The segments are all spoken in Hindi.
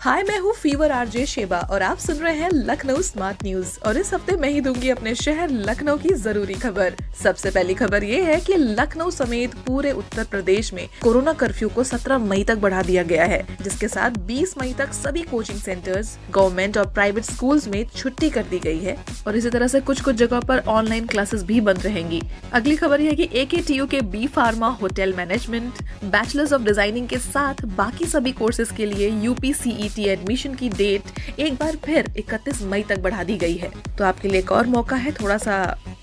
हाय, मैं हूँ फीवर आरजे शेबा और आप सुन रहे हैं लखनऊ स्मार्ट न्यूज़ और इस हफ़्ते मैं ही दूँगी अपने शहर लखनऊ की ज़रूरी खबर। सबसे पहली खबर ये है कि लखनऊ समेत पूरे उत्तर प्रदेश में कोरोना कर्फ्यू को 17 मई तक बढ़ा दिया गया है, जिसके साथ 20 मई तक सभी कोचिंग सेंटर्स गवर्नमेंट और प्राइवेट स्कूल में छुट्टी कर दी गई है और इसी तरह से कुछ कुछ जगह पर ऑनलाइन क्लासेस भी बंद रहेंगी। अगली खबर यह है कि ए के B pharma hotel management bachelors of designing के साथ बाकी सभी कोर्सेज के लिए यूपीसीई यूनिवर्सिटी एडमिशन की डेट एक बार फिर 31 मई तक बढ़ा दी गई है। तो आपके लिए एक और मौका है, थोड़ा सा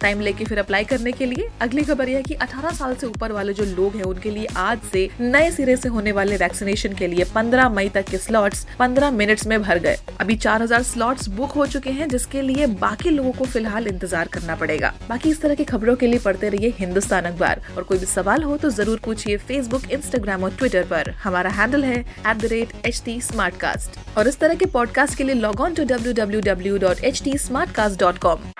टाइम लेके फिर अप्लाई करने के लिए। अगली खबर यह है कि 18 साल से ऊपर वाले जो लोग हैं, उनके लिए आज से नए सिरे से होने वाले वैक्सीनेशन के लिए 15 मई तक के स्लॉट्स 15 मिनट्स में भर गए। अभी 4000 स्लॉट्स बुक हो चुके हैं, जिसके लिए बाकी लोगों को फ़िलहाल इंतज़ार करना पड़ेगा। बाकी इस तरह की खबरों के लिए पढ़ते रहिए हिंदुस्तान अखबार। और कोई भी सवाल हो तो ज़रूर पूछिए फेसबुक इंस्टाग्राम और ट्विटर पर। हमारा हैंडल है एट और इस तरह के पॉडकास्ट के लिए log on to W W W dot H T smartcast dot com